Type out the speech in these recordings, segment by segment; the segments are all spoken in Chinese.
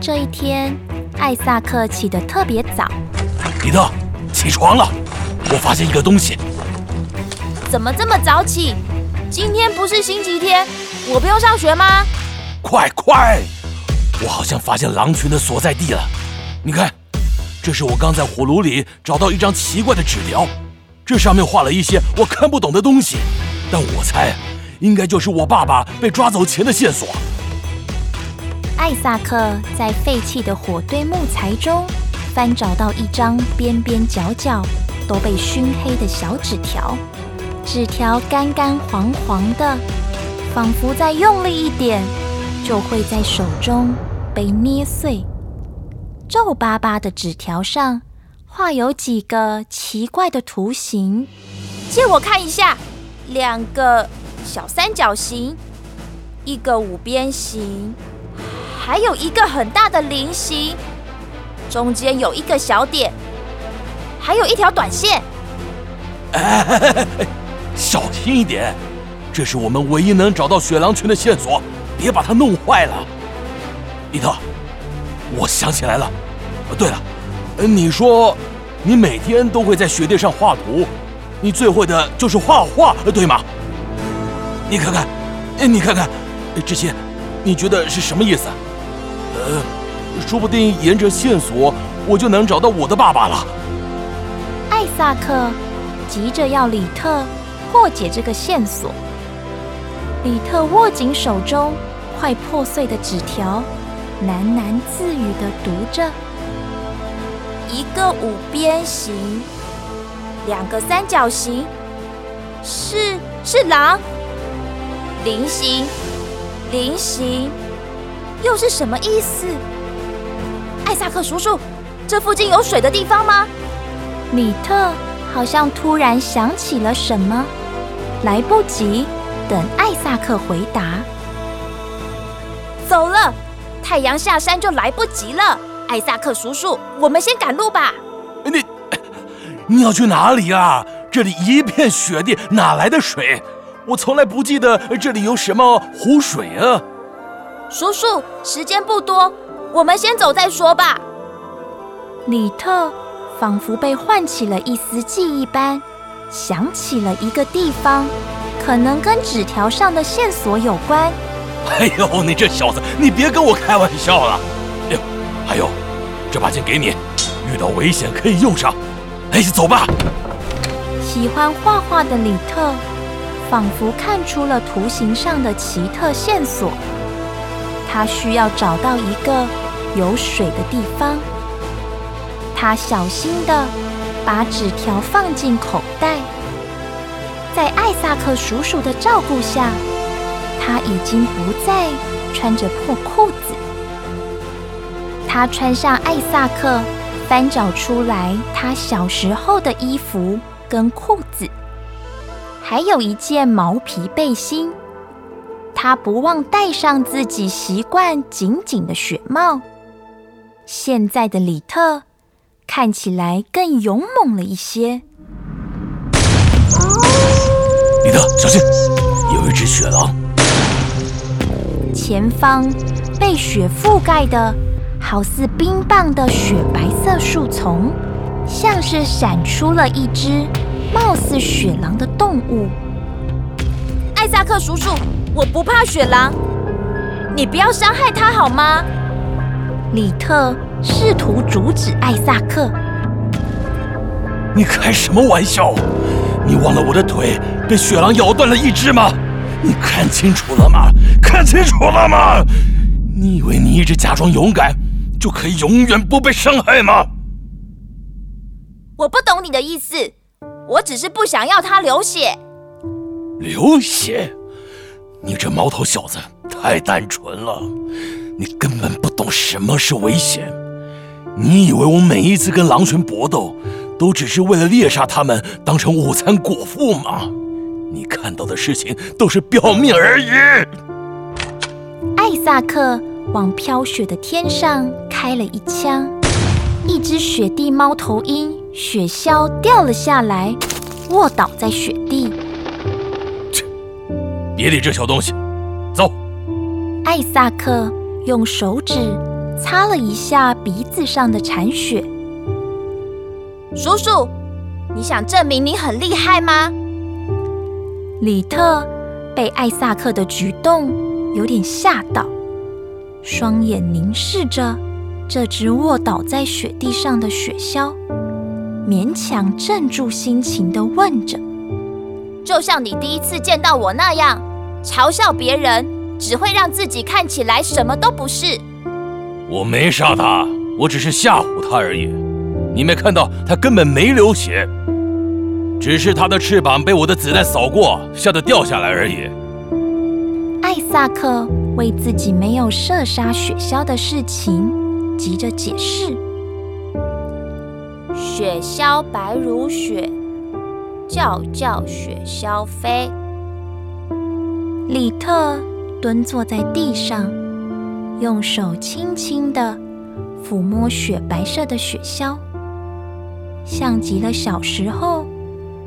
这一天，艾萨克起得特别早。彼得，起床了！我发现一个东西。怎么这么早起？今天不是星期天，我不用上学吗？快快！我好像发现狼群的所在地了。你看，这是我刚在火炉里找到一张奇怪的纸条，这上面画了一些我看不懂的东西，但我猜，应该就是我爸爸被抓走前的线索。艾萨克在废弃的火堆木材中翻找到一张边边角角都被熏黑的小纸条，纸条干干黄黄的，仿佛再用力一点就会在手中被捏碎。皱巴巴的纸条上画有几个奇怪的图形，借我看一下，两个小三角形，一个五边形。还有一个很大的菱形，中间有一个小点，还有一条短线。哎，小心一点，这是我们唯一能找到雪狼群的线索，别把它弄坏了。伊特，我想起来了。对了，你说你每天都会在雪地上画图，你最会的就是画画，对吗？你看看，你看看，这些，你觉得是什么意思？呃，说不定沿着线索，我就能找到我的爸爸了。艾萨克急着要里特破解这个线索。里特握紧手中快破碎的纸条，喃喃自语地读着：“一个五边形，两个三角形，是是狼。菱形，菱形。”又是什么意思？艾萨克叔叔，这附近有水的地方吗？米特好像突然想起了什么，来不及等艾萨克回答，走了。太阳下山就来不及了。艾萨克叔叔，我们先赶路吧。你 你要去哪里啊？这里一片雪地，哪来的水？我从来不记得这里有什么湖水啊。叔叔，时间不多，我们先走再说吧。里特仿佛被唤起了一丝记忆般，想起了一个地方，可能跟纸条上的线索有关。哎呦，你这小子，你别跟我开玩笑了！哎呦，还有，这把剑给你，遇到危险可以用上。哎，走吧。喜欢画画的里特，仿佛看出了图形上的奇特线索。他需要找到一个有水的地方。他小心地把纸条放进口袋。在艾萨克叔叔的照顾下，他已经不再穿着破裤子。他穿上艾萨克翻找出来他小时候的衣服跟裤子，还有一件毛皮背心。他不忘戴上自己习惯紧紧的雪帽。现在的里特看起来更勇猛了一些。里特，小心，有一只雪狼。前方被雪覆盖的好似冰棒的雪白色树丛，像是闪出了一只貌似雪狼的动物。艾萨克叔叔。我不怕雪狼，你不要伤害它好吗？里特试图阻止艾萨克。你开什么玩笑？你忘了我的腿被雪狼咬断了一只吗？你看清楚了吗？看清楚了吗？你以为你一直假装勇敢，就可以永远不被伤害吗？我不懂你的意思，我只是不想要他流血。流血？你这毛头小子太单纯了，你根本不懂什么是危险。你以为我每一次跟狼群搏斗，都只是为了猎杀他们当成午餐果腹吗？你看到的事情都是表面而已。艾萨克往飘雪的天上开了一枪，一只雪地猫头鹰雪鸮掉了下来，卧倒在雪地。切别理这小东西，走！艾萨克用手指擦了一下鼻子上的残雪。叔叔，你想证明你很厉害吗？里特被艾萨克的举动有点吓到，双眼凝视着这只卧倒在雪地上的雪鸮，勉强镇住心情的问着：“就像你第一次见到我那样，嘲笑别人只会让自己看起来什么都不是。”我没杀他，我只是吓唬他而已。你没看到他根本没流血，只是他的翅膀被我的子弹扫过，吓得掉下来而已。艾萨克为自己没有射杀雪鸮的事情急着解释：“雪鸮白如雪，叫叫雪鸮飞。”里特蹲坐在地上。用手轻轻地抚摸雪白色的雪鸮，像极了小时候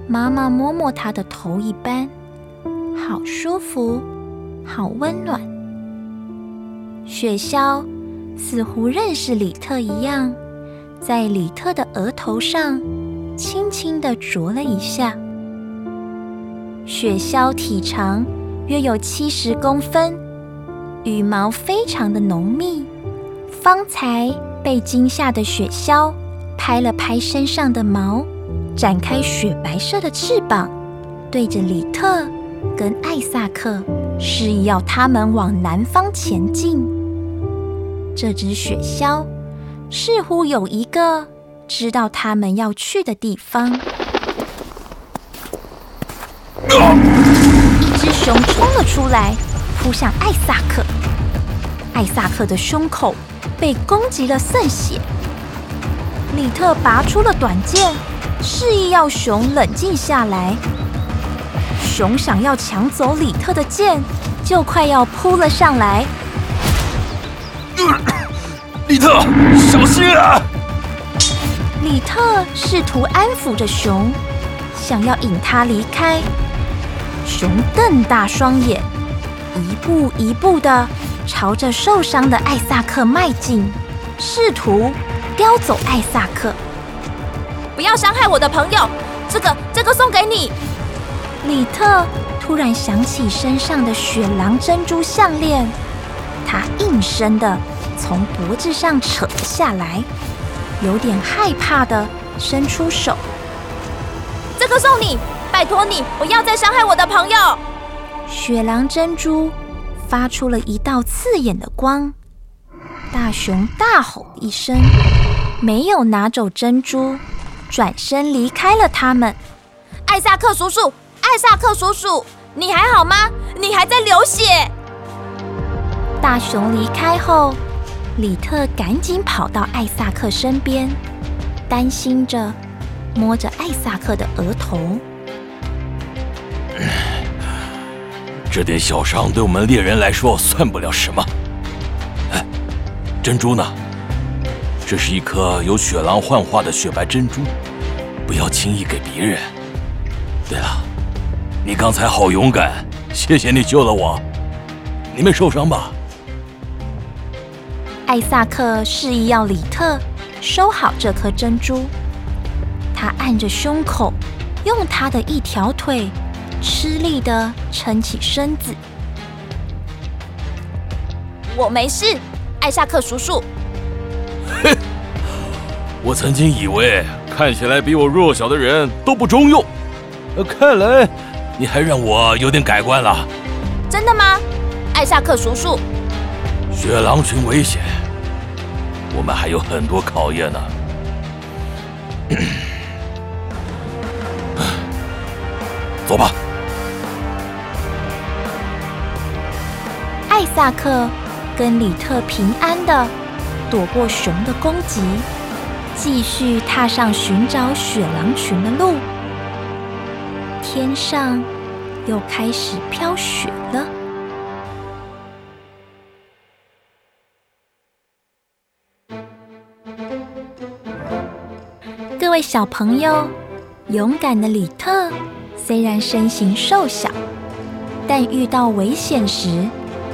妈妈摸摸她的头一般，好舒服，好温暖。雪鸮似乎认识里特一样，在里特的额头上轻轻地啄了一下。雪鸮体长约有七十公分。羽毛非常的浓密，方才被惊吓的雪鸮拍了拍身上的毛，展开雪白色的翅膀，对着里特跟艾萨克示意要他们往南方前进。这只雪鸮似乎有一个知道他们要去的地方。一只熊冲了出来。扑向艾萨克，艾萨克的胸口被攻击了渗血。里特拔出了短剑，示意要熊冷静下来。熊想要抢走里特的剑，就快要扑了上来。里特，小心啊！里特试图安抚着熊，想要引他离开。熊瞪大双眼。一步一步的朝着受伤的艾萨克迈进，试图叼走艾萨克。不要伤害我的朋友，这个这个送给你。里特突然想起身上的雪狼珍珠项链，他应声的从脖子上扯了下来，有点害怕的伸出手。这个送你，拜托你不要再伤害我的朋友。雪狼珍珠发出了一道刺眼的光，大熊大吼一声，没有拿走珍珠，转身离开了他们。艾萨克叔叔，艾萨克叔叔，你还好吗？你还在流血。大熊离开后，里特赶紧跑到艾萨克身边，担心着，摸着艾萨克的额头。这点小伤对我们猎人来说算不了什么。哎，珍珠呢？这是一颗由雪狼幻化的雪白珍珠，不要轻易给别人。对了，你刚才好勇敢，谢谢你救了我。你没受伤吧？艾萨克示意要里特收好这颗珍珠，他按着胸口，用他的一条腿。吃力地撑起身子。我没事，艾萨克叔叔。嘿，我曾经以为看起来比我弱小的人都不中用，看来你还让我有点改观了。真的吗，艾萨克叔叔？雪狼群危险，我们还有很多考验呢。萨克跟里特平安的躲过熊的攻击，继续踏上寻找雪狼群的路。天上又开始飘雪了。各位小朋友，勇敢的里特虽然身形瘦小，但遇到危险时，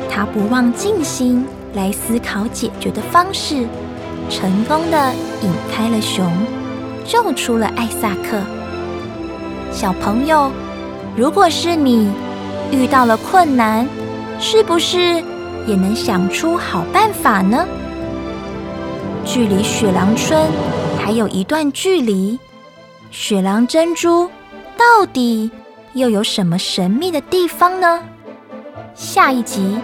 他不忘静心来思考解决的方式，成功的引开了熊，救出了艾萨克。小朋友，如果是你遇到了困难，是不是也能想出好办法呢？距离雪狼村还有一段距离，雪狼珍珠到底又有什么神秘的地方呢？下一集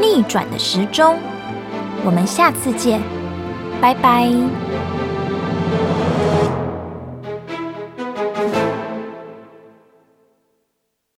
逆转的时钟，我们下次见，拜拜。